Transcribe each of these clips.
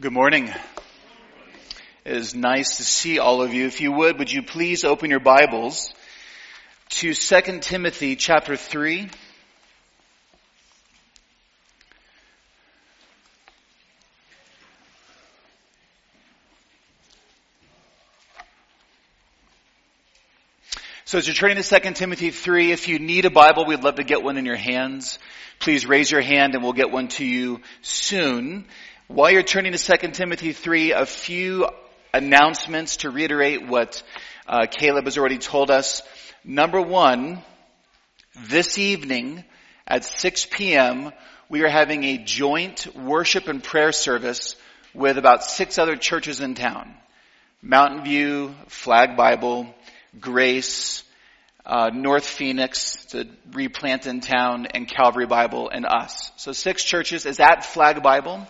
Good morning. It is nice to see all of you. If you would, would you please open your Bibles to 2 Timothy chapter 3. So as you're turning to 2 Timothy 3, if you need a Bible, we'd love to get one in your hands. Please raise your hand and we'll get one to you soon. While you're turning to 2 Timothy 3, a few announcements to reiterate what uh, Caleb has already told us. Number one, this evening at 6 p.m., we are having a joint worship and prayer service with about six other churches in town. Mountain View, Flag Bible, Grace, uh, North Phoenix, to replant in town, and Calvary Bible, and us. So six churches is at Flag Bible.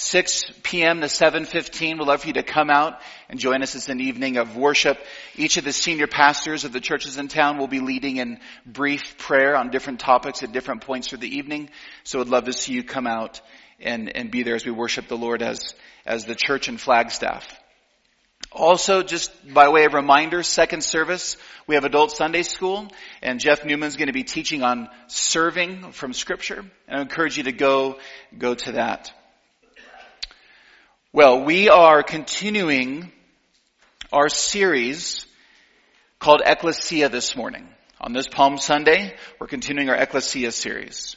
6 p.m. to 7.15. We'd love for you to come out and join us. It's an evening of worship. Each of the senior pastors of the churches in town will be leading in brief prayer on different topics at different points through the evening. So we'd love to see you come out and, and be there as we worship the Lord as, as the church and Flagstaff. Also, just by way of reminder, second service, we have adult Sunday school, and Jeff Newman's going to be teaching on serving from scripture. And I encourage you to go, go to that. Well, we are continuing our series called Ecclesia this morning. On this Palm Sunday, we're continuing our Ecclesia series.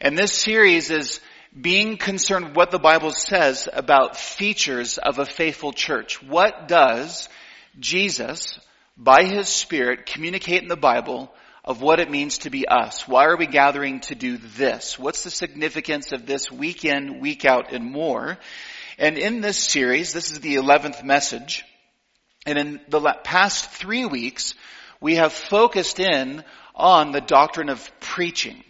And this series is being concerned with what the Bible says about features of a faithful church. What does Jesus, by His Spirit, communicate in the Bible of what it means to be us? Why are we gathering to do this? What's the significance of this week in, week out, and more? And in this series, this is the 11th message, and in the past three weeks, we have focused in on the doctrine of preaching.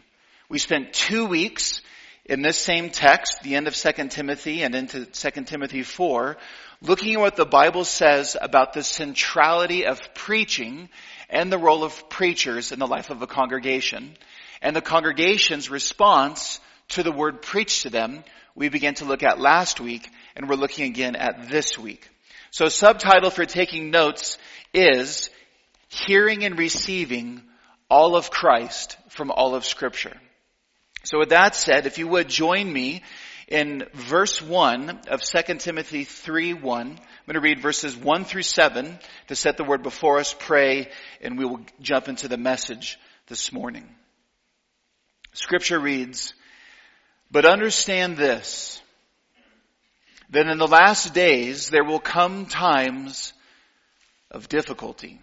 We spent two weeks in this same text, the end of 2 Timothy and into 2 Timothy 4, looking at what the Bible says about the centrality of preaching and the role of preachers in the life of a congregation, and the congregation's response to the word preached to them, we began to look at last week, and we're looking again at this week. So subtitle for taking notes is Hearing and Receiving All of Christ from All of Scripture. So with that said, if you would join me in verse 1 of 2 Timothy 3 1. I'm going to read verses 1 through 7 to set the word before us, pray, and we will jump into the message this morning. Scripture reads, but understand this, that in the last days there will come times of difficulty.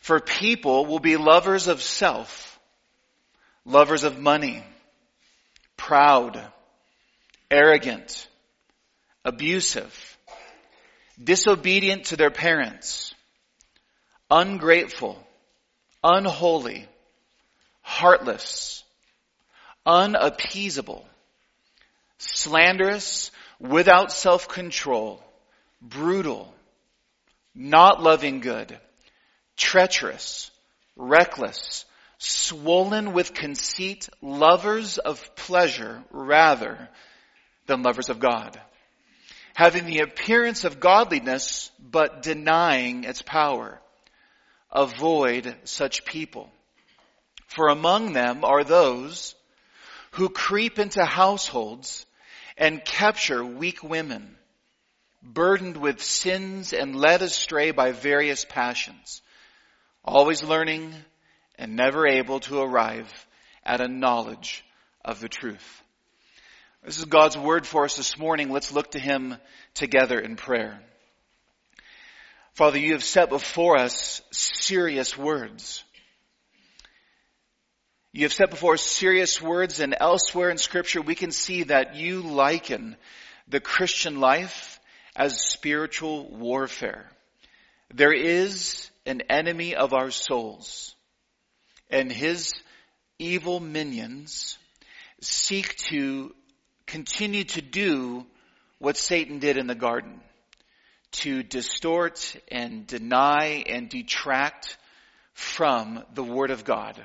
For people will be lovers of self, lovers of money, proud, arrogant, abusive, disobedient to their parents, ungrateful, unholy, heartless, unappeasable, slanderous, without self-control, brutal, not loving good, treacherous, reckless, swollen with conceit, lovers of pleasure rather than lovers of God, having the appearance of godliness but denying its power. Avoid such people. For among them are those who creep into households and capture weak women, burdened with sins and led astray by various passions, always learning and never able to arrive at a knowledge of the truth. This is God's word for us this morning. Let's look to Him together in prayer. Father, you have set before us serious words. You have set before serious words and elsewhere in scripture we can see that you liken the Christian life as spiritual warfare. There is an enemy of our souls and his evil minions seek to continue to do what Satan did in the garden. To distort and deny and detract from the Word of God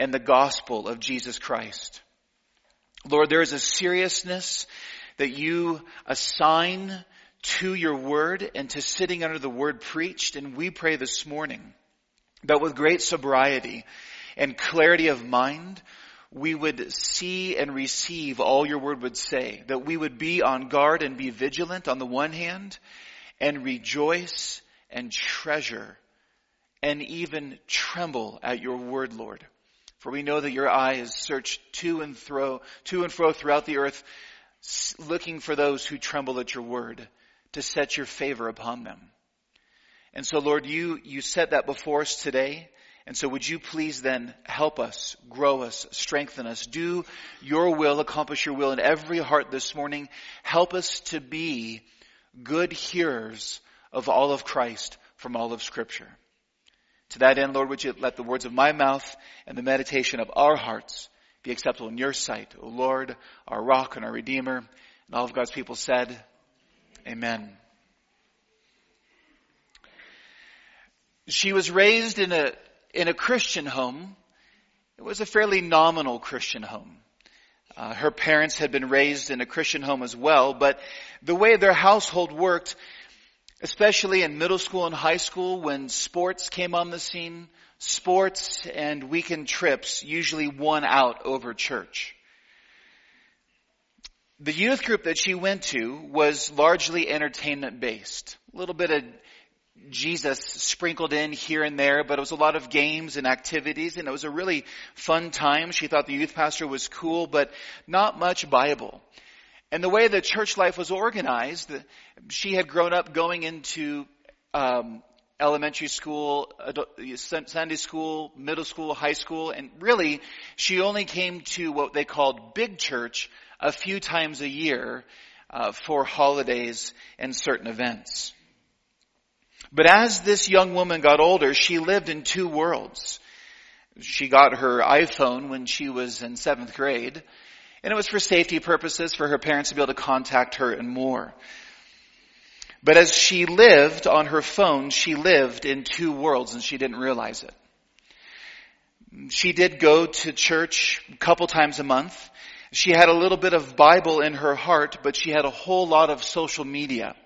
and the gospel of Jesus Christ. Lord, there is a seriousness that you assign to your word and to sitting under the word preached. And we pray this morning that with great sobriety and clarity of mind, we would see and receive all your word would say, that we would be on guard and be vigilant on the one hand, and rejoice and treasure and even tremble at your word, Lord. For we know that your eye is searched to and fro, to and fro throughout the earth, looking for those who tremble at your word to set your favor upon them. And so Lord, you, you set that before us today. And so would you please then help us, grow us, strengthen us, do your will, accomplish your will in every heart this morning. Help us to be good hearers of all of Christ from all of scripture. To that end, Lord, would you let the words of my mouth and the meditation of our hearts be acceptable in your sight, O Lord, our rock and our redeemer. And all of God's people said, Amen. She was raised in a, in a Christian home. It was a fairly nominal Christian home. Uh, her parents had been raised in a Christian home as well, but the way their household worked, especially in middle school and high school when sports came on the scene, sports and weekend trips usually won out over church. The youth group that she went to was largely entertainment based. A little bit of Jesus sprinkled in here and there, but it was a lot of games and activities and it was a really fun time. She thought the youth pastor was cool, but not much Bible. And the way the church life was organized, she had grown up going into um, elementary school, Sunday school, middle school, high school, and really she only came to what they called big church a few times a year uh, for holidays and certain events. But as this young woman got older, she lived in two worlds. She got her iPhone when she was in seventh grade, and it was for safety purposes, for her parents to be able to contact her and more. But as she lived on her phone, she lived in two worlds and she didn't realize it. She did go to church a couple times a month. She had a little bit of Bible in her heart, but she had a whole lot of social media.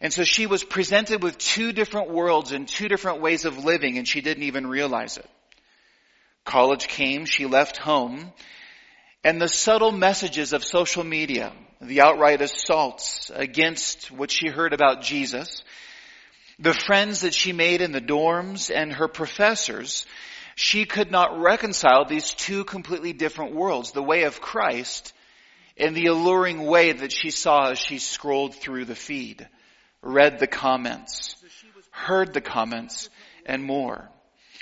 And so she was presented with two different worlds and two different ways of living and she didn't even realize it. College came, she left home, and the subtle messages of social media, the outright assaults against what she heard about Jesus, the friends that she made in the dorms and her professors. She could not reconcile these two completely different worlds, the way of Christ and the alluring way that she saw as she scrolled through the feed, read the comments, heard the comments, and more.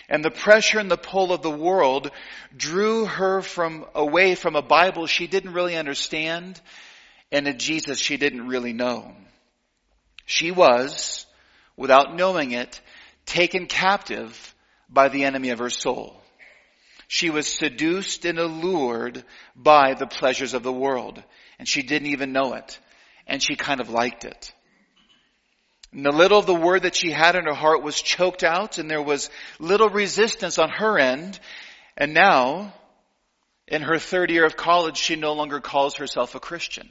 And the pressure and the pull of the world drew her from away from a Bible she didn't really understand and a Jesus she didn't really know. She was, without knowing it, taken captive by the enemy of her soul. She was seduced and allured by the pleasures of the world, and she didn't even know it, and she kind of liked it. And the little of the word that she had in her heart was choked out, and there was little resistance on her end, and now, in her third year of college, she no longer calls herself a Christian.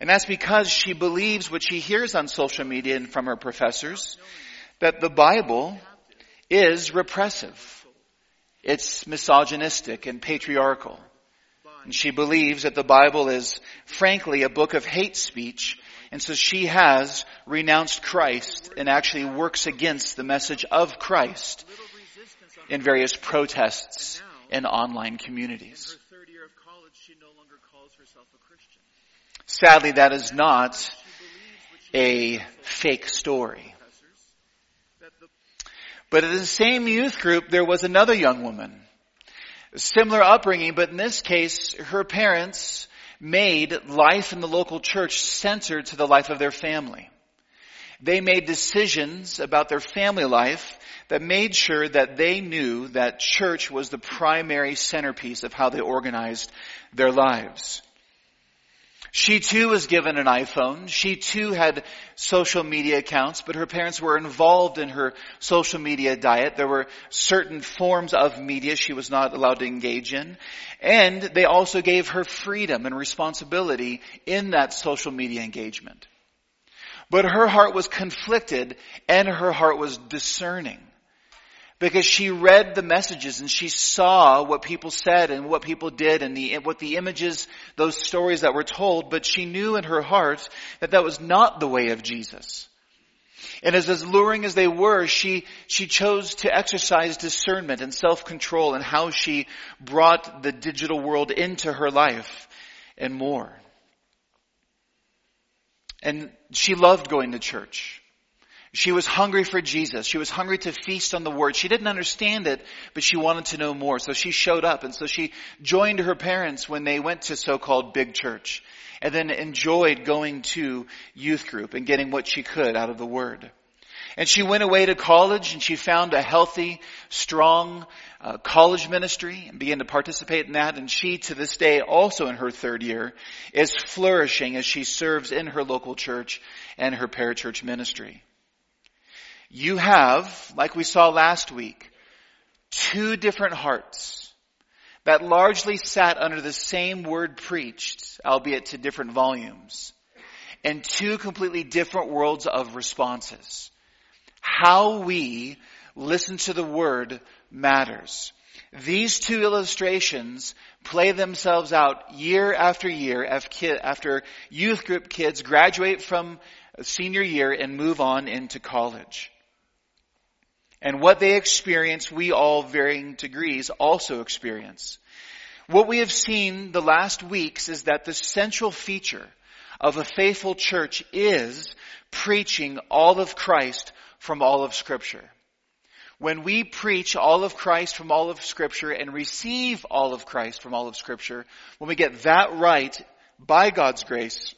And that's because she believes what she hears on social media and from her professors, that the Bible is repressive. It's misogynistic and patriarchal. And she believes that the Bible is frankly a book of hate speech. And so she has renounced Christ and actually works against the message of Christ in various protests in online communities. Sadly, that is not a fake story. But in the same youth group, there was another young woman. Similar upbringing, but in this case, her parents made life in the local church centered to the life of their family. They made decisions about their family life that made sure that they knew that church was the primary centerpiece of how they organized their lives. She too was given an iPhone. She too had social media accounts, but her parents were involved in her social media diet. There were certain forms of media she was not allowed to engage in. And they also gave her freedom and responsibility in that social media engagement. But her heart was conflicted and her heart was discerning because she read the messages and she saw what people said and what people did and the, what the images, those stories that were told, but she knew in her heart that that was not the way of Jesus. And as, as luring as they were, she, she chose to exercise discernment and self-control and how she brought the digital world into her life and more. And she loved going to church. She was hungry for Jesus. She was hungry to feast on the Word. She didn't understand it, but she wanted to know more. So she showed up. And so she joined her parents when they went to so-called big church. And then enjoyed going to youth group and getting what she could out of the Word. And she went away to college and she found a healthy, strong uh, college ministry and began to participate in that. And she, to this day, also in her third year, is flourishing as she serves in her local church and her parachurch ministry. You have, like we saw last week, two different hearts that largely sat under the same word preached, albeit to different volumes, and two completely different worlds of responses. How we listen to the word matters. These two illustrations play themselves out year after year after youth group kids graduate from senior year and move on into college. And what they experience, we all varying degrees also experience. What we have seen the last weeks is that the central feature of a faithful church is preaching all of Christ from all of scripture. When we preach all of Christ from all of scripture and receive all of Christ from all of scripture, when we get that right by God's grace,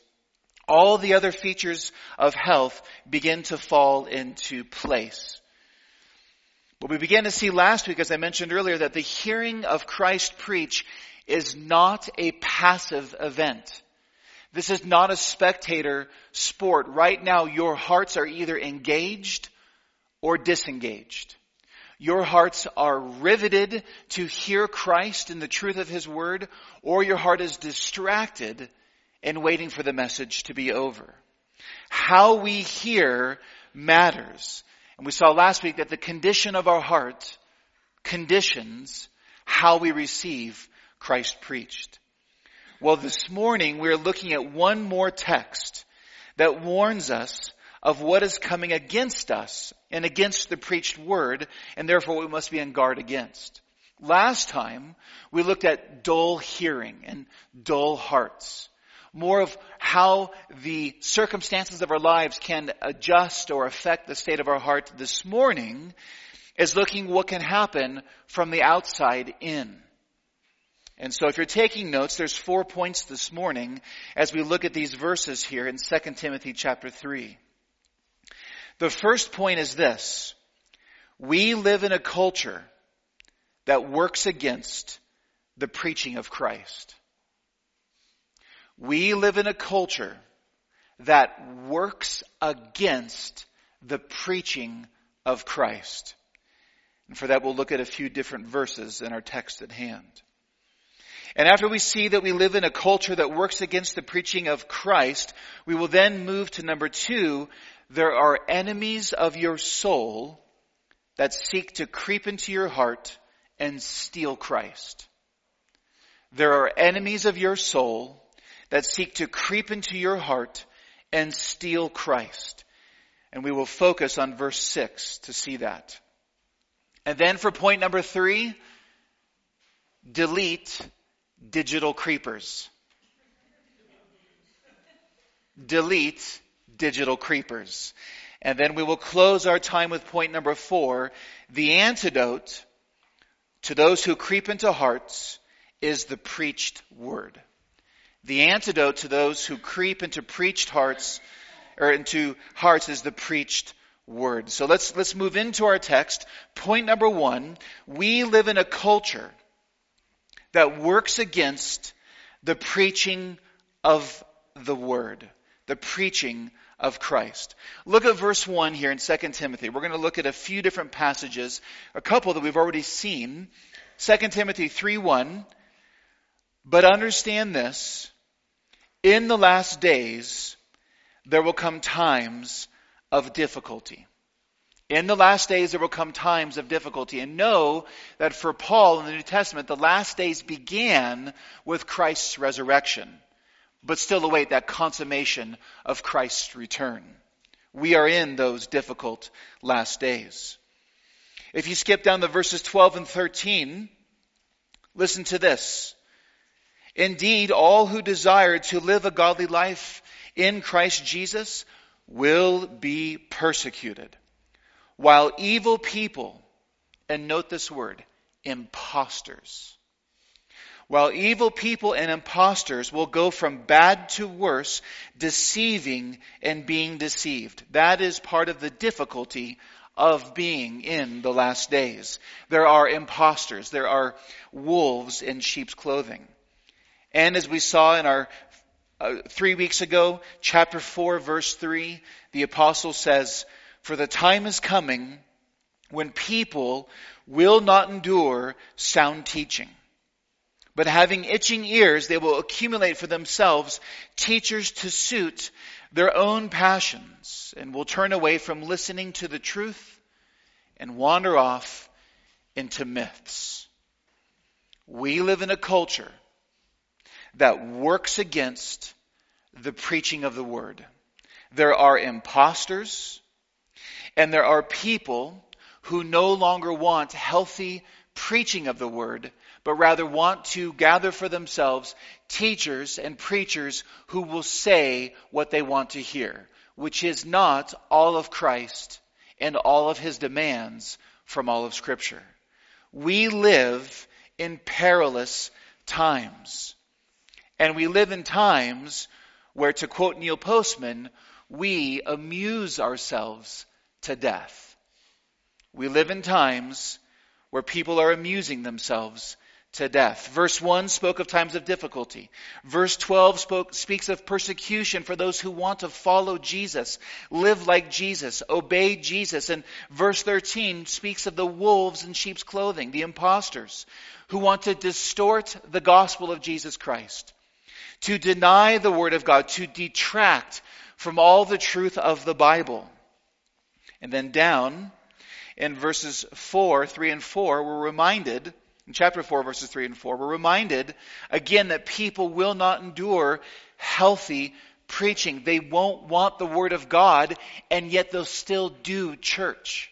all the other features of health begin to fall into place. What we began to see last week, as I mentioned earlier, that the hearing of Christ preach is not a passive event. This is not a spectator sport. Right now, your hearts are either engaged or disengaged. Your hearts are riveted to hear Christ in the truth of His Word, or your heart is distracted and waiting for the message to be over. How we hear matters. And we saw last week that the condition of our heart conditions how we receive Christ preached. Well, this morning we're looking at one more text that warns us of what is coming against us and against the preached word, and therefore we must be on guard against. Last time we looked at dull hearing and dull hearts more of how the circumstances of our lives can adjust or affect the state of our heart this morning is looking what can happen from the outside in. And so if you're taking notes, there's four points this morning as we look at these verses here in 2 Timothy chapter 3. The first point is this. We live in a culture that works against the preaching of Christ. We live in a culture that works against the preaching of Christ. And for that we'll look at a few different verses in our text at hand. And after we see that we live in a culture that works against the preaching of Christ, we will then move to number two. There are enemies of your soul that seek to creep into your heart and steal Christ. There are enemies of your soul that seek to creep into your heart and steal Christ. And we will focus on verse 6 to see that. And then for point number three, delete digital creepers. delete digital creepers. And then we will close our time with point number four. The antidote to those who creep into hearts is the preached word. The antidote to those who creep into preached hearts, or into hearts is the preached word. So let's, let's move into our text. Point number one, we live in a culture that works against the preaching of the word, the preaching of Christ. Look at verse 1 here in 2 Timothy. We're going to look at a few different passages, a couple that we've already seen. 2 Timothy 3 1. But understand this in the last days, there will come times of difficulty. In the last days, there will come times of difficulty. And know that for Paul in the New Testament, the last days began with Christ's resurrection, but still await that consummation of Christ's return. We are in those difficult last days. If you skip down to verses 12 and 13, listen to this. Indeed, all who desire to live a godly life in Christ Jesus will be persecuted while evil people, and note this word, impostors, while evil people and impostors will go from bad to worse, deceiving and being deceived. That is part of the difficulty of being in the last days. There are impostors. There are wolves in sheep's clothing. And as we saw in our uh, three weeks ago, chapter 4, verse 3, the apostle says, for the time is coming when people will not endure sound teaching. But having itching ears, they will accumulate for themselves teachers to suit their own passions and will turn away from listening to the truth and wander off into myths. We live in a culture that works against the preaching of the word. There are impostors and there are people who no longer want healthy preaching of the word, but rather want to gather for themselves teachers and preachers who will say what they want to hear, which is not all of Christ and all of his demands from all of Scripture. We live in perilous times. And we live in times where, to quote Neil Postman, we amuse ourselves to death. We live in times where people are amusing themselves to death. Verse 1 spoke of times of difficulty. Verse 12 spoke, speaks of persecution for those who want to follow Jesus, live like Jesus, obey Jesus. And verse 13 speaks of the wolves in sheep's clothing, the impostors, who want to distort the gospel of Jesus Christ, to deny the word of God, to detract from all the truth of the Bible. And then down in verses 4, 3 and 4, we're reminded, in chapter 4, verses 3 and 4, we're reminded again that people will not endure healthy preaching. They won't want the Word of God, and yet they'll still do church.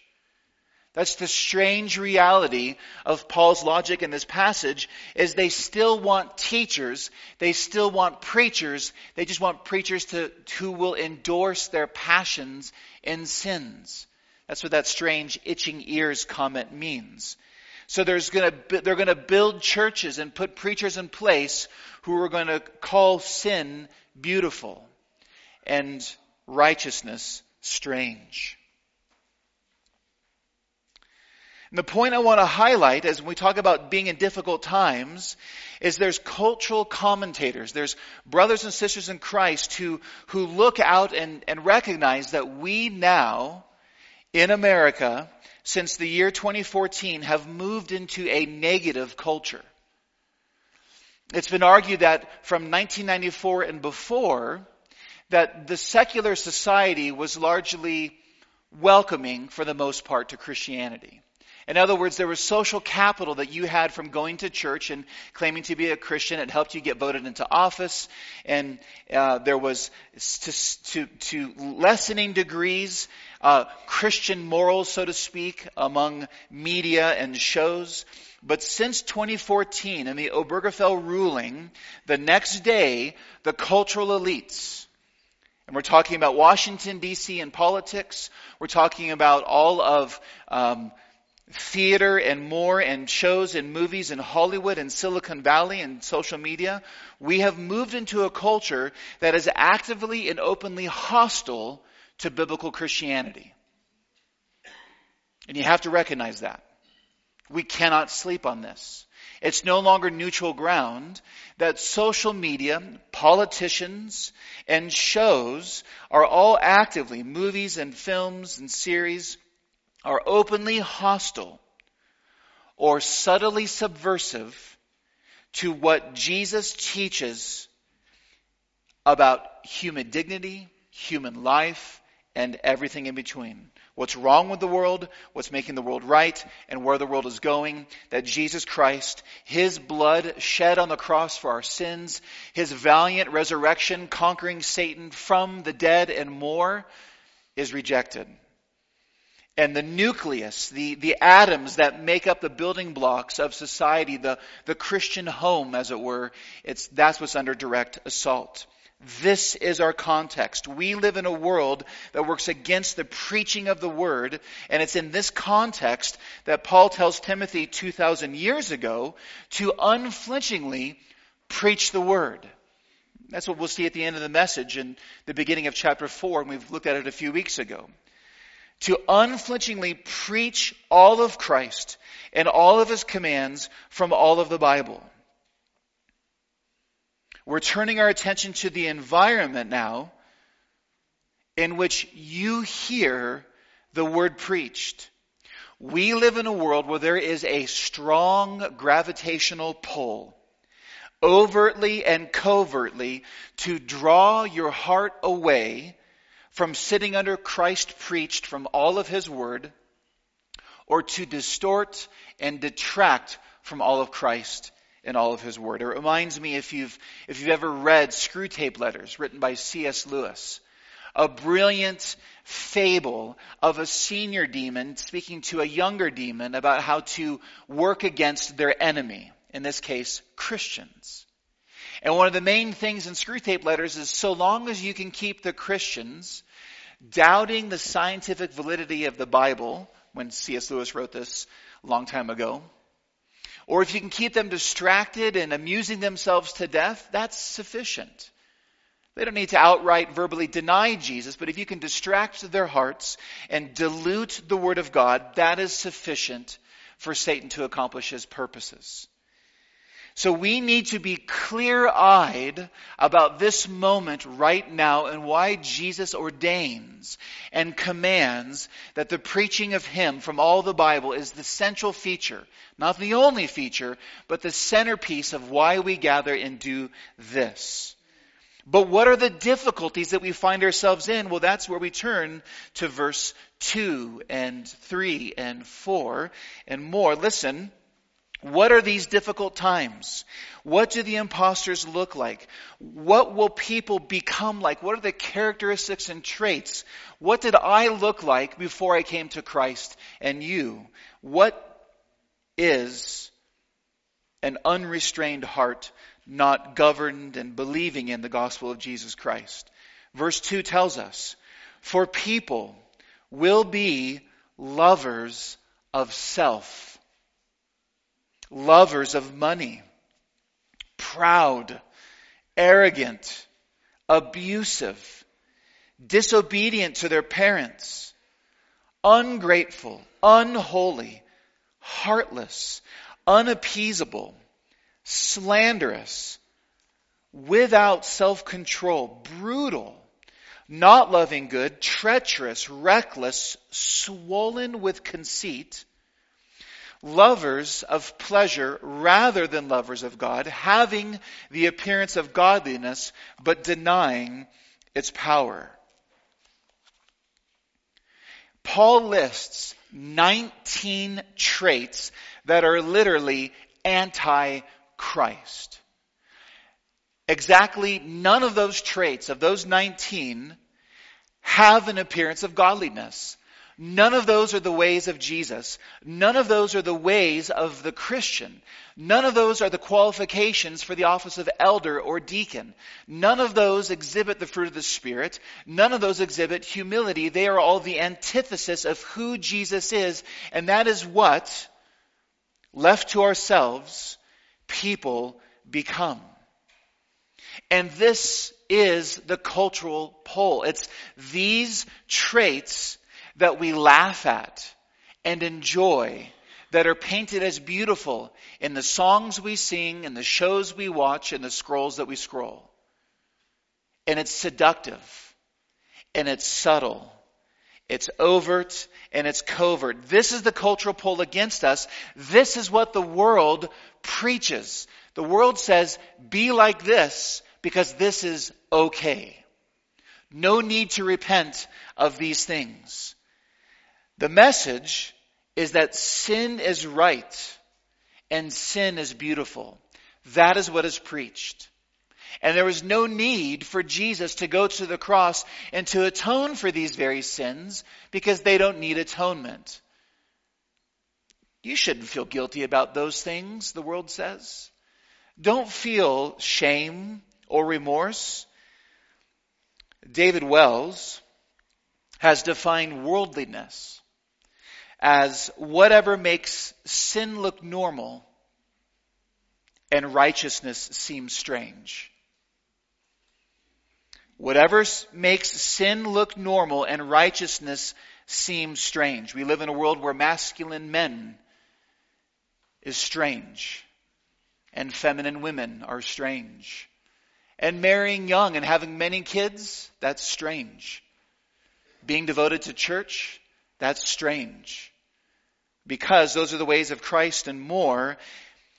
That's the strange reality of Paul's logic in this passage is they still want teachers, they still want preachers, they just want preachers to, who will endorse their passions and sins. That's what that strange itching ears comment means. So there's gonna, they're gonna build churches and put preachers in place who are gonna call sin beautiful and righteousness strange. And the point I want to highlight as we talk about being in difficult times is there's cultural commentators, there's brothers and sisters in Christ who, who look out and, and recognize that we now, in America, since the year 2014, have moved into a negative culture. It's been argued that from 1994 and before, that the secular society was largely welcoming for the most part to Christianity. In other words, there was social capital that you had from going to church and claiming to be a Christian. It helped you get voted into office. And uh, there was, to, to, to lessening degrees, uh, Christian morals, so to speak, among media and shows. But since 2014 and the Obergefell ruling, the next day, the cultural elites, and we're talking about Washington, D.C. and politics. We're talking about all of um, theater and more and shows and movies in Hollywood and Silicon Valley and social media, we have moved into a culture that is actively and openly hostile to biblical Christianity. And you have to recognize that. We cannot sleep on this. It's no longer neutral ground that social media, politicians, and shows are all actively, movies and films and series are openly hostile or subtly subversive to what Jesus teaches about human dignity, human life, and everything in between. What's wrong with the world, what's making the world right, and where the world is going. That Jesus Christ, His blood shed on the cross for our sins, His valiant resurrection conquering Satan from the dead and more is rejected. And the nucleus, the, the atoms that make up the building blocks of society, the, the Christian home, as it were, it's, that's what's under direct assault. This is our context. We live in a world that works against the preaching of the word, and it's in this context that Paul tells Timothy 2,000 years ago to unflinchingly preach the word. That's what we'll see at the end of the message in the beginning of chapter 4, and we've looked at it a few weeks ago. To unflinchingly preach all of Christ and all of his commands from all of the Bible. We're turning our attention to the environment now in which you hear the word preached. We live in a world where there is a strong gravitational pull, overtly and covertly, to draw your heart away from sitting under Christ preached from all of His Word, or to distort and detract from all of Christ and all of his word. It reminds me if you've, if you've ever read Screwtape Letters written by C.S. Lewis, a brilliant fable of a senior demon speaking to a younger demon about how to work against their enemy, in this case, Christians. And one of the main things in Screwtape Letters is so long as you can keep the Christians doubting the scientific validity of the Bible, when C.S. Lewis wrote this a long time ago, or if you can keep them distracted and amusing themselves to death, that's sufficient. They don't need to outright verbally deny Jesus, but if you can distract their hearts and dilute the Word of God, that is sufficient for Satan to accomplish his purposes. So we need to be clear eyed about this moment right now and why Jesus ordains and commands that the preaching of Him from all the Bible is the central feature, not the only feature, but the centerpiece of why we gather and do this. But what are the difficulties that we find ourselves in? Well, that's where we turn to verse 2 and 3 and 4 and more. Listen. What are these difficult times? What do the imposters look like? What will people become like? What are the characteristics and traits? What did I look like before I came to Christ and you? What is an unrestrained heart not governed and believing in the gospel of Jesus Christ? Verse 2 tells us, For people will be lovers of self lovers of money, proud, arrogant, abusive, disobedient to their parents, ungrateful, unholy, heartless, unappeasable, slanderous, without self control, brutal, not loving good, treacherous, reckless, swollen with conceit lovers of pleasure rather than lovers of God, having the appearance of godliness, but denying its power. Paul lists 19 traits that are literally anti-Christ. Exactly none of those traits, of those 19, have an appearance of godliness. None of those are the ways of Jesus. None of those are the ways of the Christian. None of those are the qualifications for the office of elder or deacon. None of those exhibit the fruit of the Spirit. None of those exhibit humility. They are all the antithesis of who Jesus is. And that is what, left to ourselves, people become. And this is the cultural pole. It's these traits that we laugh at and enjoy that are painted as beautiful in the songs we sing, in the shows we watch, in the scrolls that we scroll. And it's seductive. And it's subtle. It's overt and it's covert. This is the cultural pull against us. This is what the world preaches. The world says, be like this because this is okay. No need to repent of these things. The message is that sin is right and sin is beautiful. That is what is preached. And there was no need for Jesus to go to the cross and to atone for these very sins because they don't need atonement. You shouldn't feel guilty about those things, the world says. Don't feel shame or remorse. David Wells has defined worldliness as whatever makes sin look normal and righteousness seem strange. Whatever makes sin look normal and righteousness seem strange. We live in a world where masculine men is strange and feminine women are strange. And marrying young and having many kids, that's strange. Being devoted to church, that's strange. Because those are the ways of Christ and more,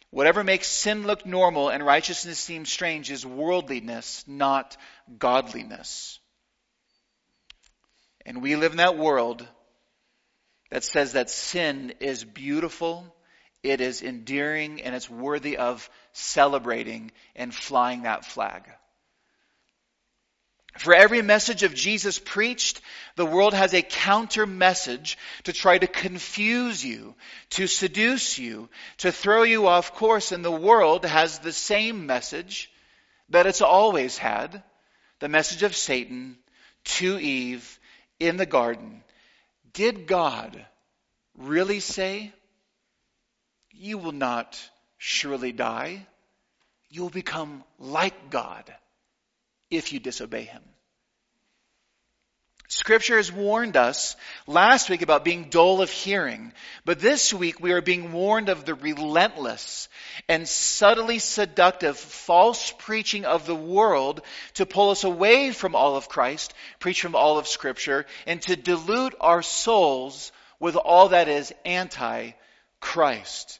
whatever makes sin look normal and righteousness seem strange is worldliness, not godliness. And we live in that world that says that sin is beautiful, it is endearing, and it's worthy of celebrating and flying that flag. For every message of Jesus preached, the world has a counter message to try to confuse you, to seduce you, to throw you off course. And the world has the same message that it's always had the message of Satan to Eve in the garden. Did God really say, You will not surely die? You will become like God if you disobey him. Scripture has warned us last week about being dull of hearing, but this week we are being warned of the relentless and subtly seductive false preaching of the world to pull us away from all of Christ, preach from all of Scripture, and to dilute our souls with all that is anti-Christ.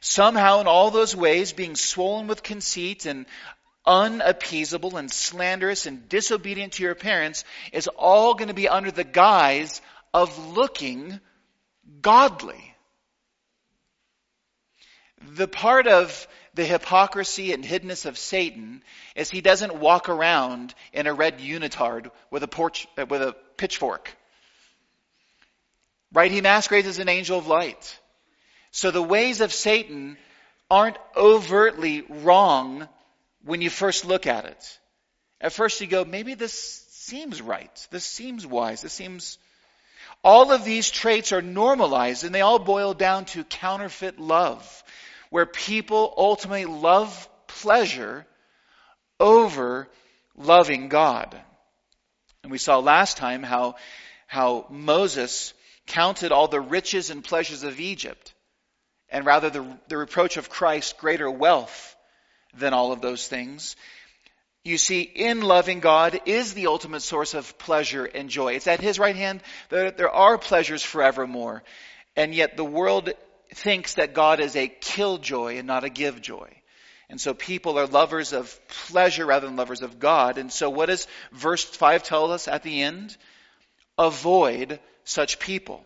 Somehow, in all those ways, being swollen with conceit and unappeasable and slanderous and disobedient to your parents is all going to be under the guise of looking godly. The part of the hypocrisy and hiddenness of Satan is he doesn't walk around in a red unitard with a, porch, with a pitchfork. Right? He masquerades as an angel of light. So the ways of Satan aren't overtly wrong when you first look at it. At first you go, maybe this seems right. This seems wise. This seems. All of these traits are normalized and they all boil down to counterfeit love, where people ultimately love pleasure over loving God. And we saw last time how, how Moses counted all the riches and pleasures of Egypt and rather the, the reproach of Christ greater wealth than all of those things. You see, in loving God is the ultimate source of pleasure and joy. It's at His right hand that there are pleasures forevermore. And yet the world thinks that God is a killjoy and not a give joy. And so people are lovers of pleasure rather than lovers of God. And so what does verse 5 tell us at the end? Avoid such people.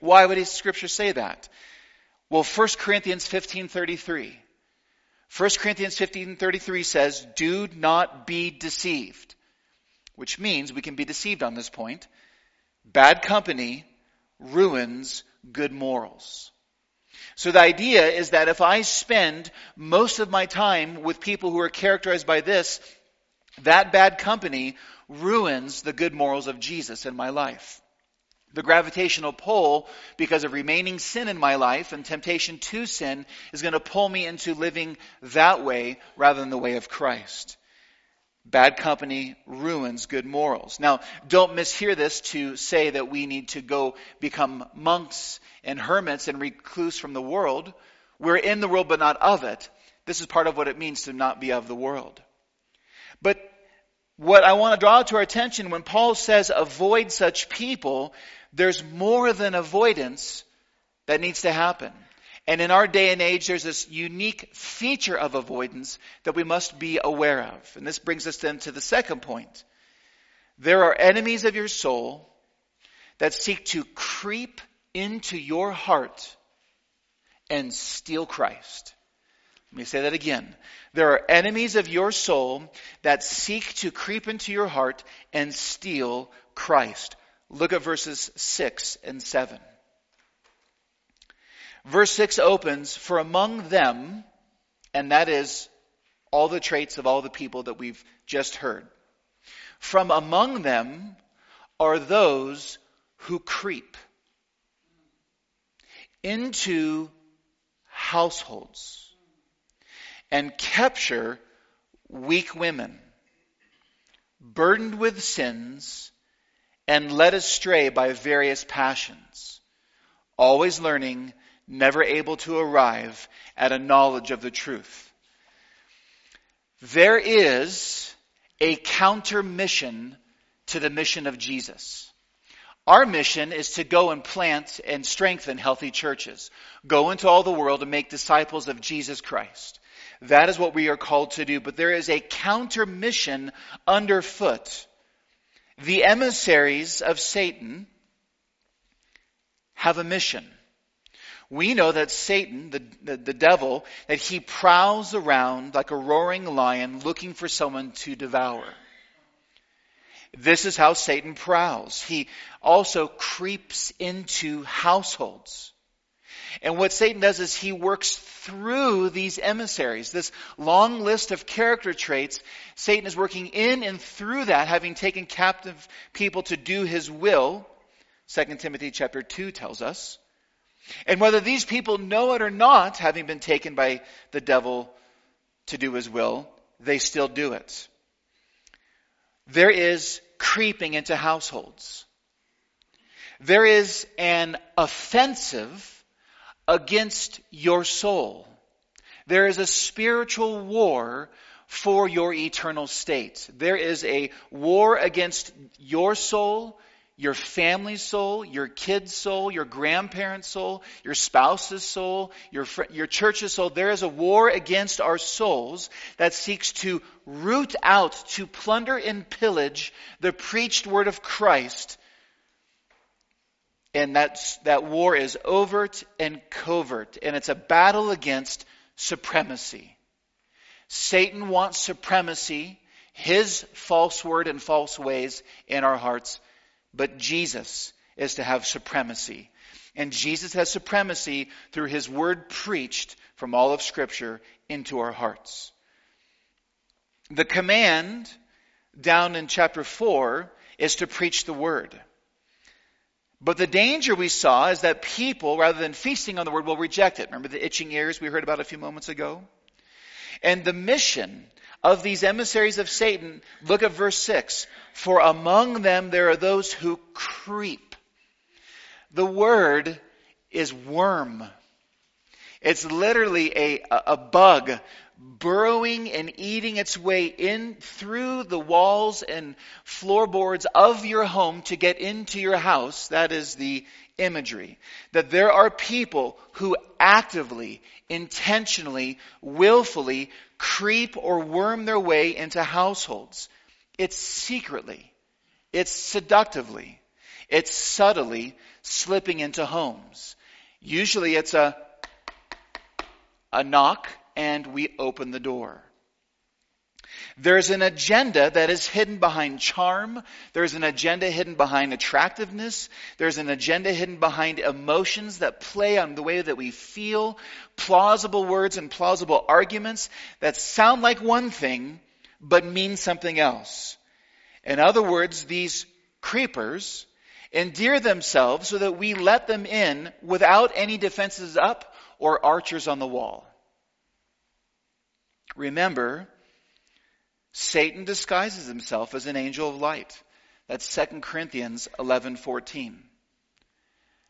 Why would Scripture say that? Well, 1 Corinthians 15:33. 1 Corinthians 15:33 says, "Do not be deceived." Which means we can be deceived on this point. Bad company ruins good morals. So the idea is that if I spend most of my time with people who are characterized by this, that bad company ruins the good morals of Jesus in my life. The gravitational pull, because of remaining sin in my life and temptation to sin, is going to pull me into living that way rather than the way of Christ. Bad company ruins good morals. Now, don't mishear this to say that we need to go become monks and hermits and recluse from the world. We're in the world but not of it. This is part of what it means to not be of the world. But what I want to draw to our attention when Paul says avoid such people, there's more than avoidance that needs to happen. And in our day and age, there's this unique feature of avoidance that we must be aware of. And this brings us then to the second point. There are enemies of your soul that seek to creep into your heart and steal Christ. Let me say that again. There are enemies of your soul that seek to creep into your heart and steal Christ. Look at verses 6 and 7. Verse 6 opens, For among them, and that is all the traits of all the people that we've just heard. From among them are those who creep into households and capture weak women, burdened with sins and led astray by various passions, always learning, never able to arrive at a knowledge of the truth. There is a counter mission to the mission of Jesus. Our mission is to go and plant and strengthen healthy churches. Go into all the world and make disciples of Jesus Christ. That is what we are called to do. But there is a counter mission underfoot. The emissaries of Satan have a mission. We know that Satan, the, the, the, devil, that he prowls around like a roaring lion looking for someone to devour. This is how Satan prowls. He also creeps into households. And what Satan does is he works through these emissaries. This long list of character traits, Satan is working in and through that, having taken captive people to do his will. 2 Timothy chapter 2 tells us. And whether these people know it or not, having been taken by the devil to do his will, they still do it there is creeping into households. There is an offensive against your soul. There is a spiritual war for your eternal state. There is a war against your soul, your family's soul, your kid's soul, your grandparents' soul, your spouse's soul, your, fr- your church's soul. There is a war against our souls that seeks to root out, to plunder and pillage the preached word of Christ. And that's, that war is overt and covert, and it's a battle against supremacy. Satan wants supremacy, his false word and false ways in our hearts but Jesus is to have supremacy. And Jesus has supremacy through his word preached from all of Scripture into our hearts. The command down in chapter 4 is to preach the word. But the danger we saw is that people, rather than feasting on the word, will reject it. Remember the itching ears we heard about a few moments ago? And the mission of these emissaries of Satan, look at verse 6. For among them there are those who creep. The word is worm. It's literally a, a bug burrowing and eating its way in through the walls and floorboards of your home to get into your house. That is the imagery. That there are people who actively, intentionally, willfully creep or worm their way into households. It's secretly, it's seductively, it's subtly slipping into homes. Usually it's a, a knock and we open the door. There's an agenda that is hidden behind charm. There's an agenda hidden behind attractiveness. There's an agenda hidden behind emotions that play on the way that we feel. Plausible words and plausible arguments that sound like one thing, but mean something else. In other words, these creepers endear themselves so that we let them in without any defenses up or archers on the wall. Remember, Satan disguises himself as an angel of light. That's 2 Corinthians 11:14.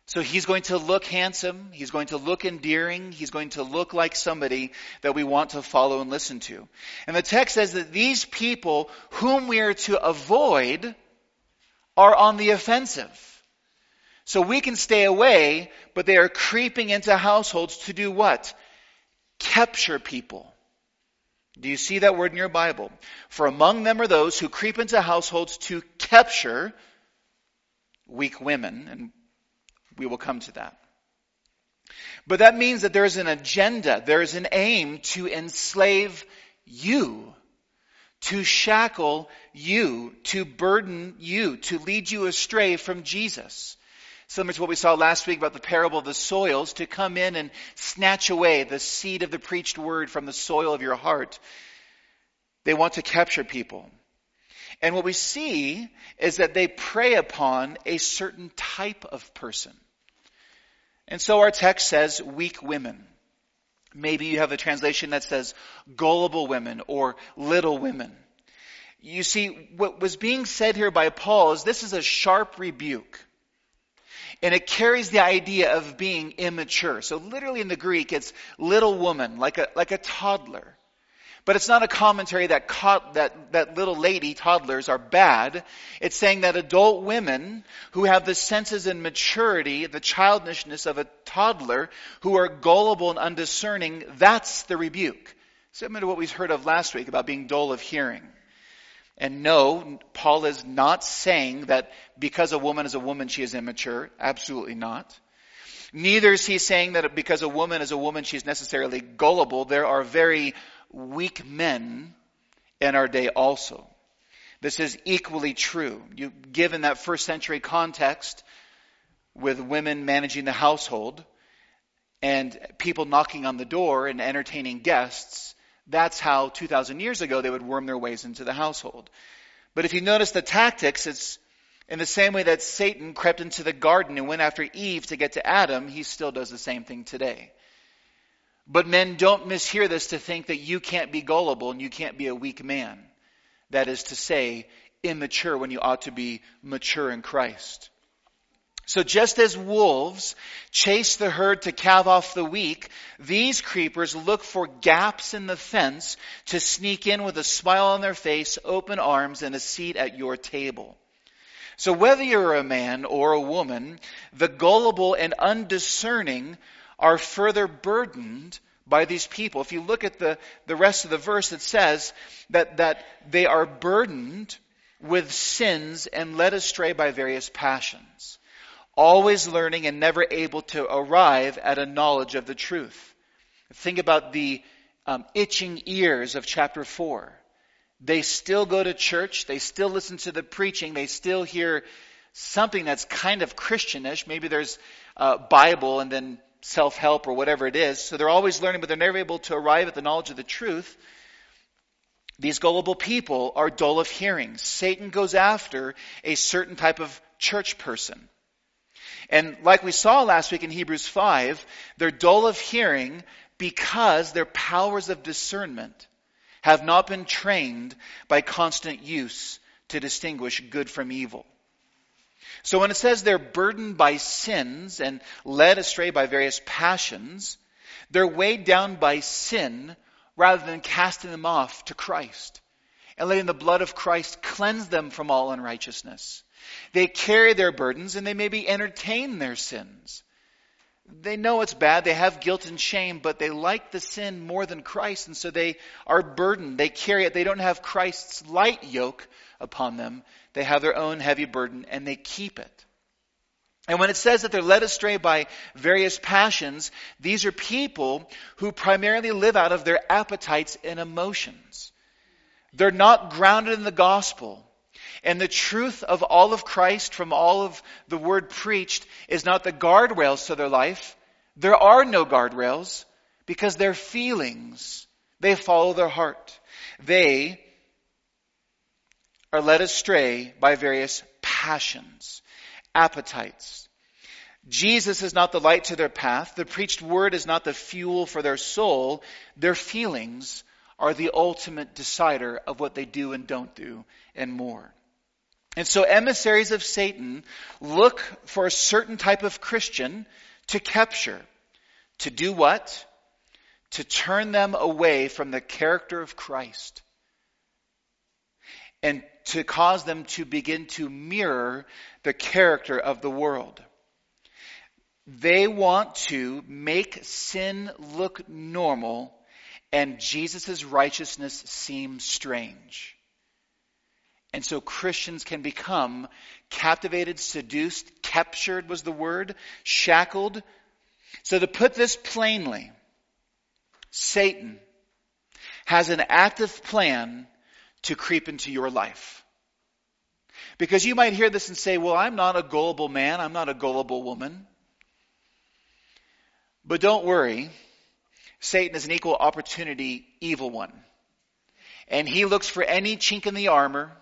So he's going to look handsome, he's going to look endearing, he's going to look like somebody that we want to follow and listen to. And the text says that these people whom we are to avoid are on the offensive. So we can stay away, but they are creeping into households to do what? Capture people. Do you see that word in your Bible? For among them are those who creep into households to capture weak women, and we will come to that. But that means that there is an agenda, there is an aim to enslave you, to shackle you, to burden you, to lead you astray from Jesus. Similar to what we saw last week about the parable of the soils, to come in and snatch away the seed of the preached word from the soil of your heart. They want to capture people. And what we see is that they prey upon a certain type of person. And so our text says weak women. Maybe you have a translation that says gullible women or little women. You see, what was being said here by Paul is this is a sharp rebuke. And it carries the idea of being immature. So literally in the Greek, it's little woman, like a, like a toddler. But it's not a commentary that, co- that, that little lady, toddlers, are bad. It's saying that adult women who have the senses and maturity, the childishness of a toddler, who are gullible and undiscerning, that's the rebuke. Similar to what we heard of last week about being dull of hearing. And no, Paul is not saying that because a woman is a woman, she is immature. Absolutely not. Neither is he saying that because a woman is a woman, she's necessarily gullible. There are very weak men in our day also. This is equally true. You, given that first century context with women managing the household and people knocking on the door and entertaining guests, that's how 2,000 years ago they would worm their ways into the household. But if you notice the tactics, it's in the same way that Satan crept into the garden and went after Eve to get to Adam, he still does the same thing today. But men don't mishear this to think that you can't be gullible and you can't be a weak man. That is to say, immature when you ought to be mature in Christ. So just as wolves chase the herd to calve off the weak, these creepers look for gaps in the fence to sneak in with a smile on their face, open arms, and a seat at your table. So whether you're a man or a woman, the gullible and undiscerning are further burdened by these people. If you look at the, the rest of the verse, it says that, that they are burdened with sins and led astray by various passions always learning and never able to arrive at a knowledge of the truth. Think about the um, itching ears of chapter 4. They still go to church, they still listen to the preaching, they still hear something that's kind of Christianish. Maybe there's uh, Bible and then self help or whatever it is. So they're always learning, but they're never able to arrive at the knowledge of the truth. These gullible people are dull of hearing. Satan goes after a certain type of church person. And like we saw last week in Hebrews 5, they're dull of hearing because their powers of discernment have not been trained by constant use to distinguish good from evil. So when it says they're burdened by sins and led astray by various passions, they're weighed down by sin rather than casting them off to Christ and letting the blood of Christ cleanse them from all unrighteousness. They carry their burdens and they maybe entertain their sins. They know it's bad, they have guilt and shame, but they like the sin more than Christ, and so they are burdened. They carry it. They don't have Christ's light yoke upon them. They have their own heavy burden and they keep it. And when it says that they're led astray by various passions, these are people who primarily live out of their appetites and emotions. They're not grounded in the gospel. And the truth of all of Christ from all of the word preached is not the guardrails to their life. There are no guardrails because their feelings, they follow their heart. They are led astray by various passions, appetites. Jesus is not the light to their path. The preached word is not the fuel for their soul. Their feelings are the ultimate decider of what they do and don't do and more. And so emissaries of Satan look for a certain type of Christian to capture. To do what? To turn them away from the character of Christ. And to cause them to begin to mirror the character of the world. They want to make sin look normal and Jesus' righteousness seem strange. And so Christians can become captivated, seduced, captured was the word, shackled. So to put this plainly, Satan has an active plan to creep into your life. Because you might hear this and say, well, I'm not a gullible man. I'm not a gullible woman. But don't worry. Satan is an equal opportunity evil one. And he looks for any chink in the armor,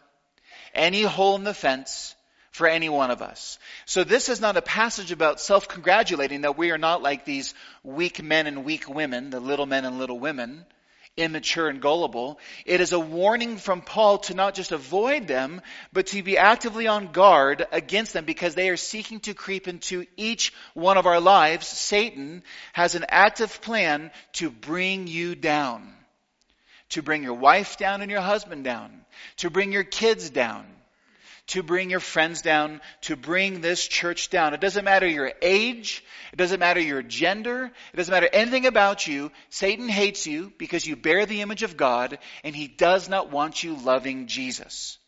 any hole in the fence for any one of us. So this is not a passage about self-congratulating that we are not like these weak men and weak women, the little men and little women immature and gullible. It is a warning from Paul to not just avoid them, but to be actively on guard against them because they are seeking to creep into each one of our lives. Satan has an active plan to bring you down. To bring your wife down and your husband down. To bring your kids down to bring your friends down, to bring this church down. It doesn't matter your age. It doesn't matter your gender. It doesn't matter anything about you. Satan hates you because you bear the image of God and he does not want you loving Jesus.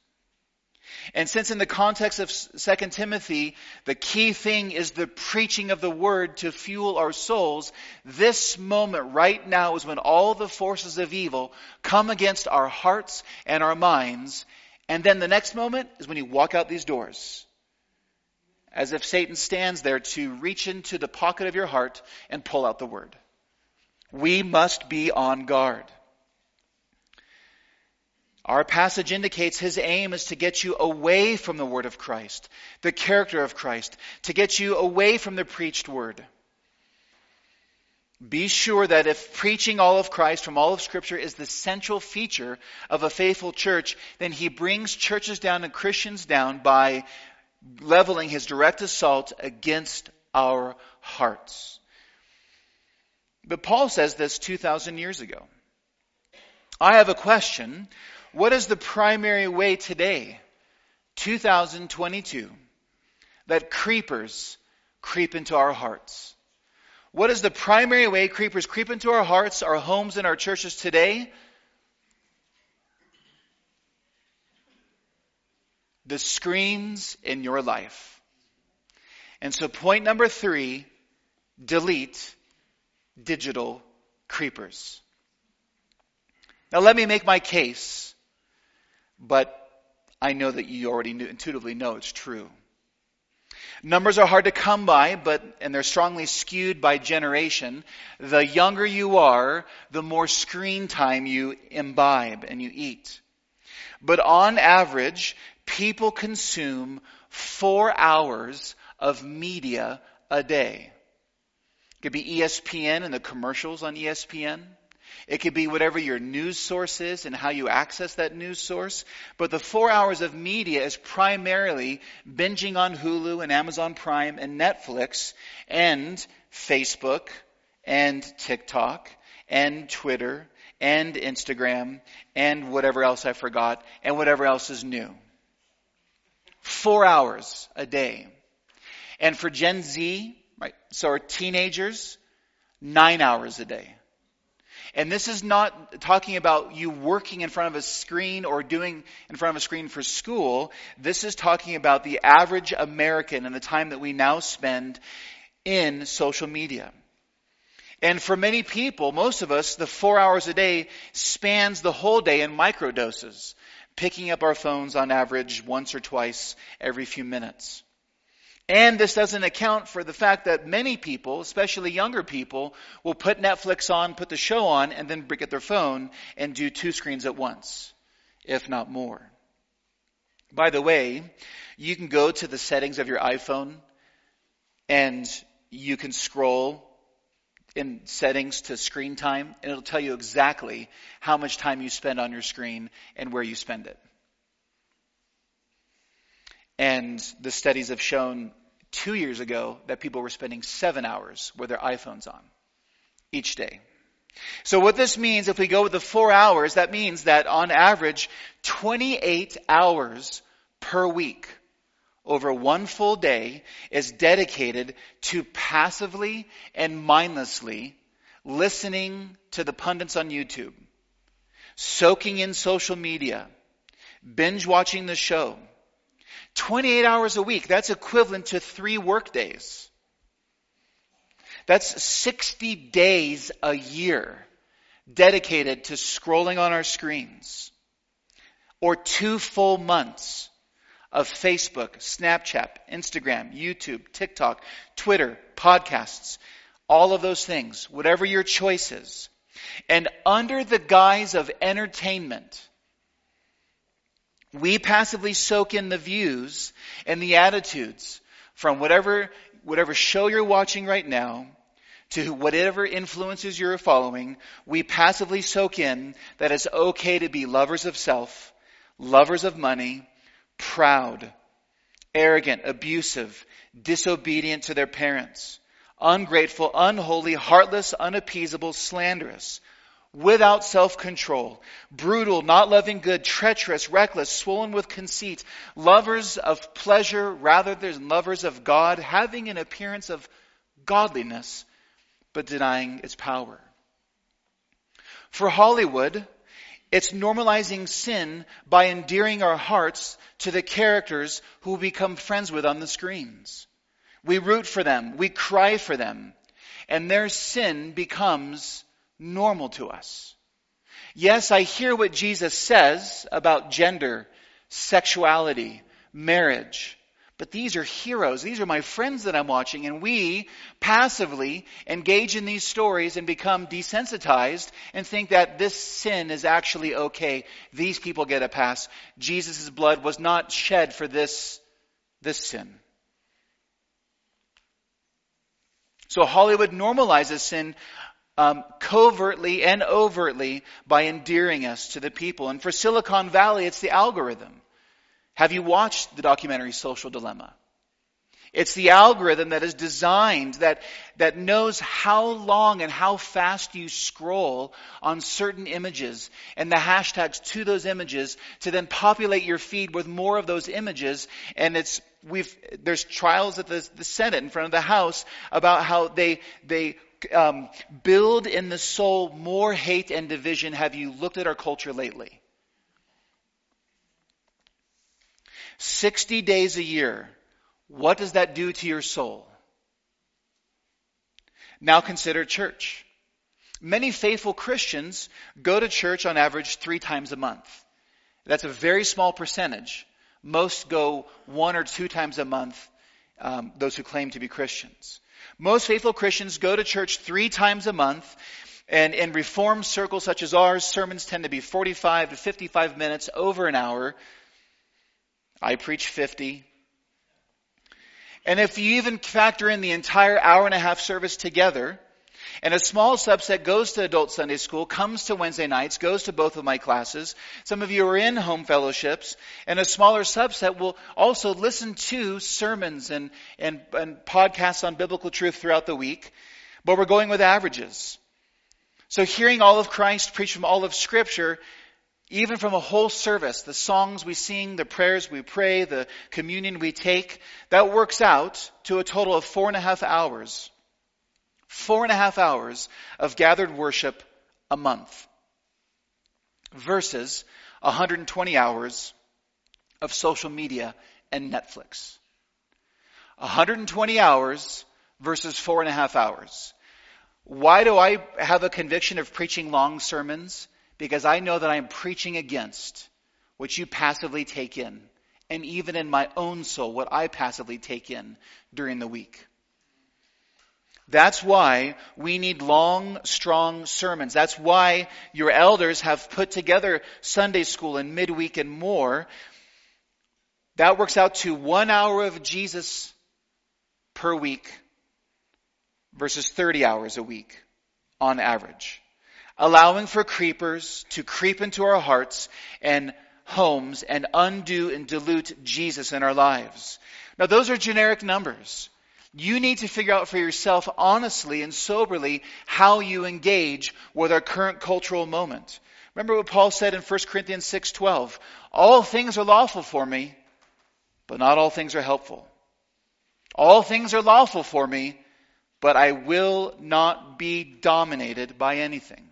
And since in the context of 2 Timothy, the key thing is the preaching of the word to fuel our souls, this moment right now is when all the forces of evil come against our hearts and our minds and then the next moment is when you walk out these doors. As if Satan stands there to reach into the pocket of your heart and pull out the word. We must be on guard. Our passage indicates his aim is to get you away from the word of Christ, the character of Christ, to get you away from the preached word. Be sure that if preaching all of Christ from all of Scripture is the central feature of a faithful church, then he brings churches down and Christians down by leveling his direct assault against our hearts. But Paul says this 2,000 years ago. I have a question. What is the primary way today, 2022, that creepers creep into our hearts? What is the primary way creepers creep into our hearts, our homes, and our churches today? The screens in your life. And so point number three, delete digital creepers. Now let me make my case, but I know that you already intuitively know it's true. Numbers are hard to come by, but, and they're strongly skewed by generation. The younger you are, the more screen time you imbibe and you eat. But on average, people consume four hours of media a day. It could be ESPN and the commercials on ESPN. It could be whatever your news source is and how you access that news source. But the four hours of media is primarily binging on Hulu and Amazon Prime and Netflix and Facebook and TikTok and Twitter and Instagram and whatever else I forgot and whatever else is new. Four hours a day. And for Gen Z, right, so our teenagers, nine hours a day. And this is not talking about you working in front of a screen or doing in front of a screen for school. This is talking about the average American and the time that we now spend in social media. And for many people, most of us, the four hours a day spans the whole day in microdoses, picking up our phones on average once or twice every few minutes. And this doesn't account for the fact that many people, especially younger people, will put Netflix on, put the show on, and then get their phone and do two screens at once, if not more. By the way, you can go to the settings of your iPhone and you can scroll in settings to screen time and it'll tell you exactly how much time you spend on your screen and where you spend it. And the studies have shown two years ago that people were spending seven hours with their iPhones on each day. So what this means, if we go with the four hours, that means that on average, 28 hours per week over one full day is dedicated to passively and mindlessly listening to the pundits on YouTube, soaking in social media, binge watching the show. 28 hours a week, that's equivalent to three work days. That's 60 days a year dedicated to scrolling on our screens. Or two full months of Facebook, Snapchat, Instagram, YouTube, TikTok, Twitter, podcasts, all of those things, whatever your choice is. And under the guise of entertainment, we passively soak in the views and the attitudes from whatever, whatever show you're watching right now to whatever influences you're following. We passively soak in that it's okay to be lovers of self, lovers of money, proud, arrogant, abusive, disobedient to their parents, ungrateful, unholy, heartless, unappeasable, slanderous, without self-control, brutal, not loving good, treacherous, reckless, swollen with conceit, lovers of pleasure rather than lovers of God, having an appearance of godliness, but denying its power. For Hollywood, it's normalizing sin by endearing our hearts to the characters who we become friends with on the screens. We root for them. We cry for them. And their sin becomes normal to us. Yes, I hear what Jesus says about gender, sexuality, marriage, but these are heroes. These are my friends that I'm watching. And we passively engage in these stories and become desensitized and think that this sin is actually okay. These people get a pass. Jesus' blood was not shed for this, this sin. So Hollywood normalizes sin um, covertly and overtly by endearing us to the people. And for Silicon Valley, it's the algorithm. Have you watched the documentary Social Dilemma? It's the algorithm that is designed that, that knows how long and how fast you scroll on certain images and the hashtags to those images to then populate your feed with more of those images. And it's, we've, there's trials at the, the Senate in front of the House about how they, they um, build in the soul more hate and division. Have you looked at our culture lately? 60 days a year, what does that do to your soul? Now consider church. Many faithful Christians go to church on average three times a month. That's a very small percentage. Most go one or two times a month, um, those who claim to be Christians. Most faithful Christians go to church three times a month, and in reformed circles such as ours, sermons tend to be 45 to 55 minutes, over an hour. I preach 50. And if you even factor in the entire hour and a half service together, and a small subset goes to adult Sunday school, comes to Wednesday nights, goes to both of my classes. Some of you are in home fellowships, and a smaller subset will also listen to sermons and, and, and podcasts on biblical truth throughout the week. But we're going with averages. So hearing all of Christ preached from all of Scripture even from a whole service, the songs we sing, the prayers we pray, the communion we take, that works out to a total of four and a half hours. Four and a half hours of gathered worship a month. Versus 120 hours of social media and Netflix. 120 hours versus four and a half hours. Why do I have a conviction of preaching long sermons? Because I know that I'm preaching against what you passively take in, and even in my own soul, what I passively take in during the week. That's why we need long, strong sermons. That's why your elders have put together Sunday school and midweek and more. That works out to one hour of Jesus per week versus 30 hours a week on average. Allowing for creepers to creep into our hearts and homes and undo and dilute Jesus in our lives. Now those are generic numbers. You need to figure out for yourself honestly and soberly how you engage with our current cultural moment. Remember what Paul said in 1 Corinthians 6:12, "All things are lawful for me, but not all things are helpful. All things are lawful for me, but I will not be dominated by anything."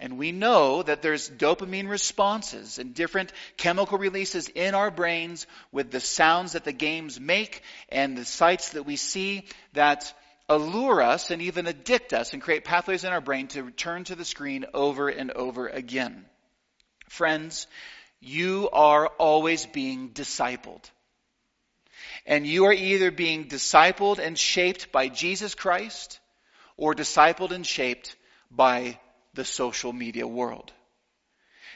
And we know that there's dopamine responses and different chemical releases in our brains with the sounds that the games make and the sights that we see that allure us and even addict us and create pathways in our brain to return to the screen over and over again. Friends, you are always being discipled. And you are either being discipled and shaped by Jesus Christ or discipled and shaped by the social media world.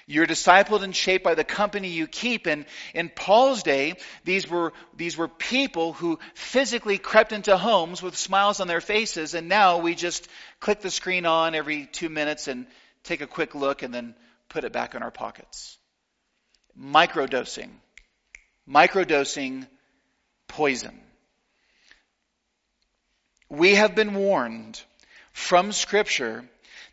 You're discipled and shaped by the company you keep. And in Paul's day, these were, these were people who physically crept into homes with smiles on their faces. And now we just click the screen on every two minutes and take a quick look and then put it back in our pockets. Microdosing. Microdosing poison. We have been warned from scripture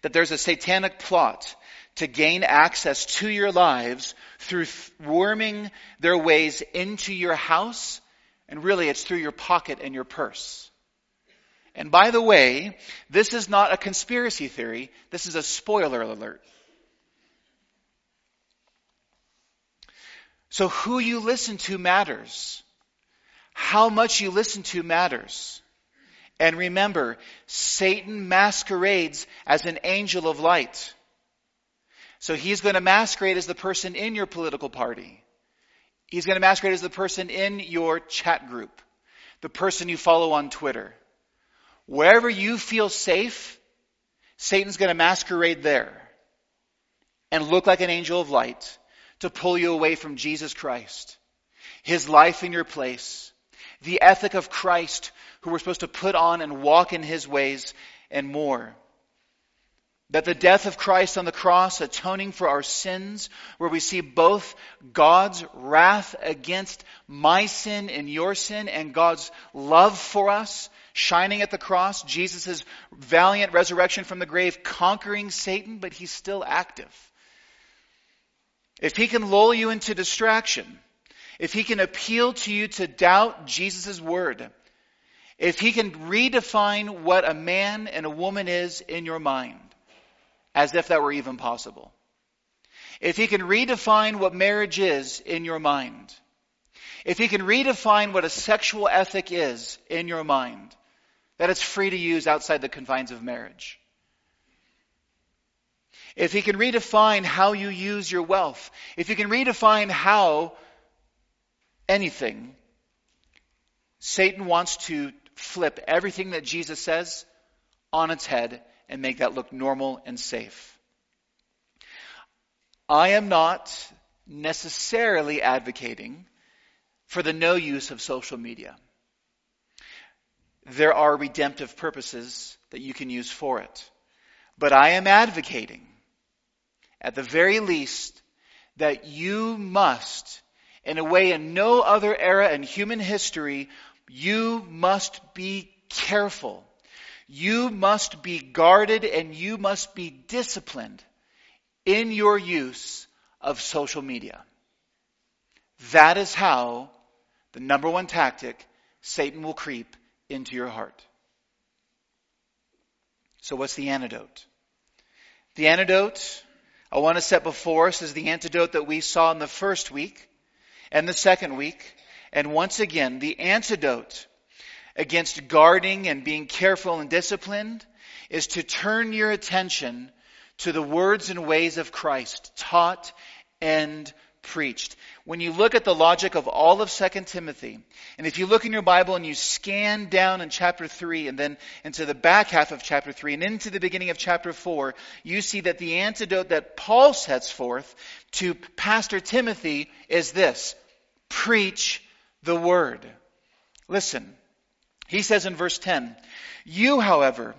that there's a satanic plot to gain access to your lives through worming their ways into your house, and really it's through your pocket and your purse. And by the way, this is not a conspiracy theory, this is a spoiler alert. So who you listen to matters. How much you listen to matters. And remember, Satan masquerades as an angel of light. So he's going to masquerade as the person in your political party. He's going to masquerade as the person in your chat group, the person you follow on Twitter. Wherever you feel safe, Satan's going to masquerade there and look like an angel of light to pull you away from Jesus Christ, His life in your place, the ethic of Christ who we're supposed to put on and walk in his ways and more. That the death of Christ on the cross, atoning for our sins, where we see both God's wrath against my sin and your sin and God's love for us shining at the cross, Jesus' valiant resurrection from the grave, conquering Satan, but he's still active. If he can lull you into distraction, if he can appeal to you to doubt Jesus' word, if he can redefine what a man and a woman is in your mind, as if that were even possible. If he can redefine what marriage is in your mind, if he can redefine what a sexual ethic is in your mind, that it's free to use outside the confines of marriage. If he can redefine how you use your wealth, if he can redefine how anything, Satan wants to flip everything that Jesus says on its head and make that look normal and safe. I am not necessarily advocating for the no use of social media. There are redemptive purposes that you can use for it. But I am advocating, at the very least, that you must, in a way in no other era in human history, you must be careful. You must be guarded and you must be disciplined in your use of social media. That is how the number one tactic Satan will creep into your heart. So what's the antidote? The antidote I want to set before us is the antidote that we saw in the first week and the second week and once again, the antidote against guarding and being careful and disciplined is to turn your attention to the words and ways of Christ, taught and preached. When you look at the logic of all of 2 Timothy, and if you look in your Bible and you scan down in chapter 3 and then into the back half of chapter 3 and into the beginning of chapter 4, you see that the antidote that Paul sets forth to Pastor Timothy is this. Preach the word. Listen. He says in verse 10, You, however,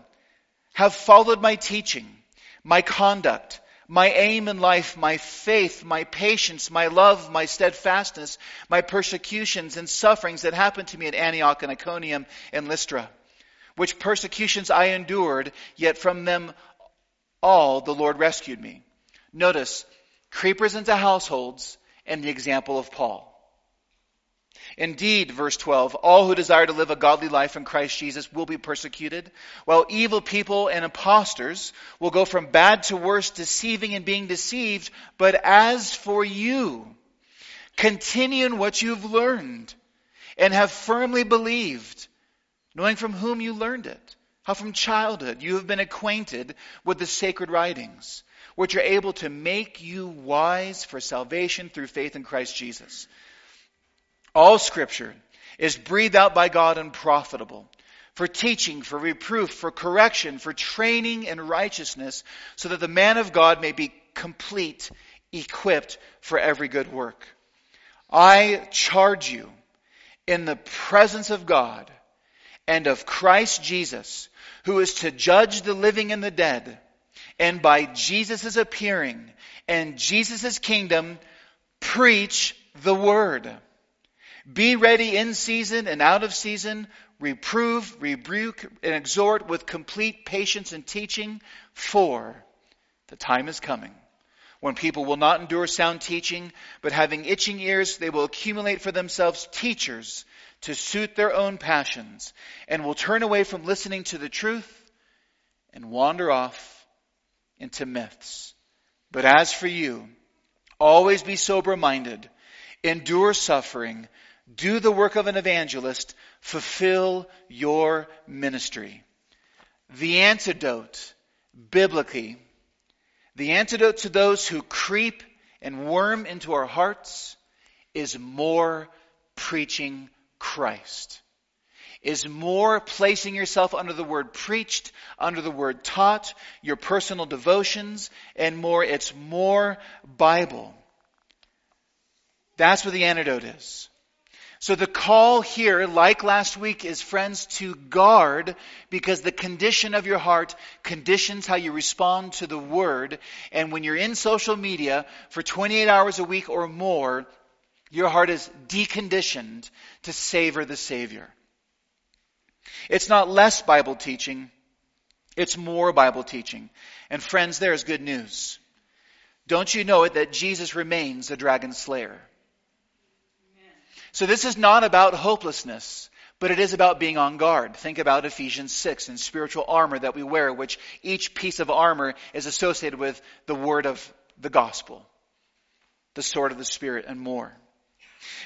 have followed my teaching, my conduct, my aim in life, my faith, my patience, my love, my steadfastness, my persecutions and sufferings that happened to me at Antioch and Iconium and Lystra, which persecutions I endured, yet from them all the Lord rescued me. Notice, creepers into households and the example of Paul. Indeed, verse 12, all who desire to live a godly life in Christ Jesus will be persecuted, while evil people and impostors will go from bad to worse, deceiving and being deceived. But as for you, continue in what you've learned and have firmly believed, knowing from whom you learned it, how from childhood you have been acquainted with the sacred writings, which are able to make you wise for salvation through faith in Christ Jesus. All scripture is breathed out by God and profitable for teaching, for reproof, for correction, for training in righteousness, so that the man of God may be complete, equipped for every good work. I charge you in the presence of God and of Christ Jesus, who is to judge the living and the dead, and by Jesus' appearing and Jesus' kingdom, preach the word. Be ready in season and out of season, reprove, rebuke, and exhort with complete patience and teaching, for the time is coming when people will not endure sound teaching, but having itching ears, they will accumulate for themselves teachers to suit their own passions, and will turn away from listening to the truth and wander off into myths. But as for you, always be sober minded, endure suffering, do the work of an evangelist. Fulfill your ministry. The antidote, biblically, the antidote to those who creep and worm into our hearts is more preaching Christ. Is more placing yourself under the word preached, under the word taught, your personal devotions, and more, it's more Bible. That's what the antidote is. So the call here, like last week, is friends to guard because the condition of your heart conditions how you respond to the word. And when you're in social media for 28 hours a week or more, your heart is deconditioned to savor the Savior. It's not less Bible teaching, it's more Bible teaching. And friends, there's good news. Don't you know it that Jesus remains the dragon slayer? So this is not about hopelessness, but it is about being on guard. Think about Ephesians 6 and spiritual armor that we wear, which each piece of armor is associated with the word of the gospel, the sword of the Spirit, and more.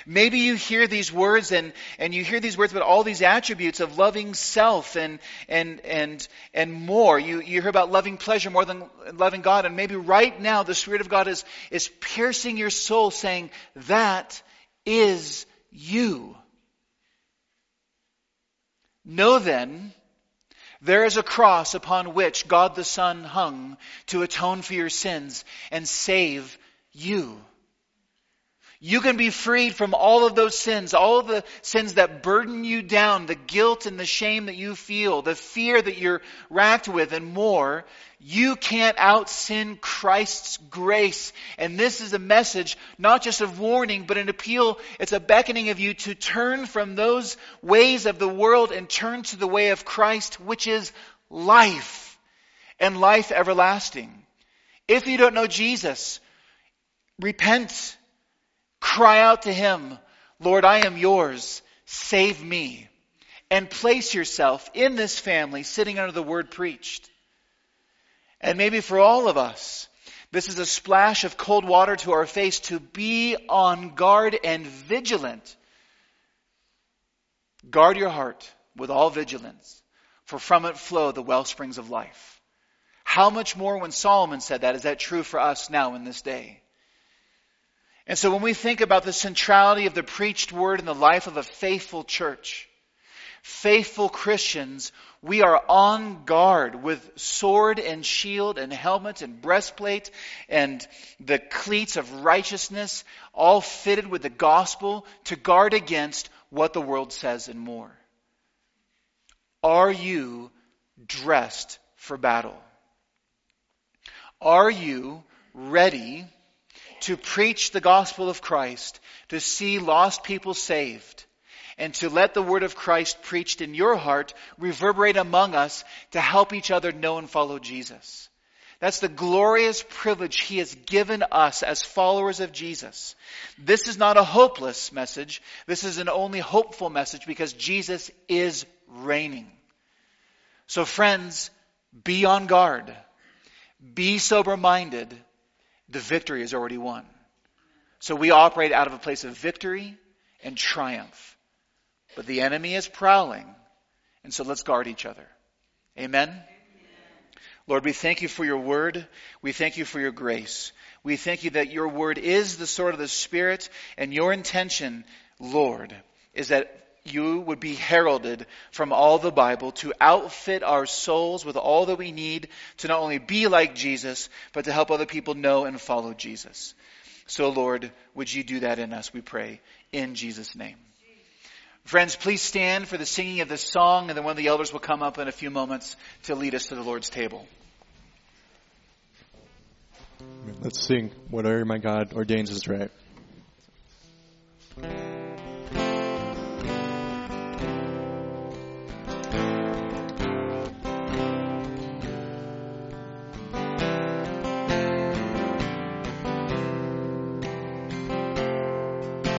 Maybe you hear these words and, and you hear these words about all these attributes of loving self and, and, and, and more. You, you hear about loving pleasure more than loving God. And maybe right now the Spirit of God is, is piercing your soul saying, that is you. Know then, there is a cross upon which God the Son hung to atone for your sins and save you. You can be freed from all of those sins, all of the sins that burden you down, the guilt and the shame that you feel, the fear that you're racked with, and more. You can't out sin Christ's grace. And this is a message, not just of warning, but an appeal. It's a beckoning of you to turn from those ways of the world and turn to the way of Christ, which is life and life everlasting. If you don't know Jesus, repent Cry out to Him, Lord, I am yours. Save me. And place yourself in this family sitting under the word preached. And maybe for all of us, this is a splash of cold water to our face to be on guard and vigilant. Guard your heart with all vigilance, for from it flow the well springs of life. How much more when Solomon said that is that true for us now in this day? And so when we think about the centrality of the preached word in the life of a faithful church, faithful Christians, we are on guard with sword and shield and helmet and breastplate and the cleats of righteousness, all fitted with the gospel to guard against what the world says and more. Are you dressed for battle? Are you ready to preach the gospel of Christ, to see lost people saved, and to let the word of Christ preached in your heart reverberate among us to help each other know and follow Jesus. That's the glorious privilege He has given us as followers of Jesus. This is not a hopeless message. This is an only hopeful message because Jesus is reigning. So friends, be on guard. Be sober minded. The victory is already won. So we operate out of a place of victory and triumph. But the enemy is prowling. And so let's guard each other. Amen? Amen? Lord, we thank you for your word. We thank you for your grace. We thank you that your word is the sword of the Spirit, and your intention, Lord, is that you would be heralded from all the Bible to outfit our souls with all that we need to not only be like Jesus, but to help other people know and follow Jesus. So, Lord, would you do that in us, we pray, in Jesus' name. Friends, please stand for the singing of this song, and then one of the elders will come up in a few moments to lead us to the Lord's table. Let's sing, Whatever My God Ordains is Right.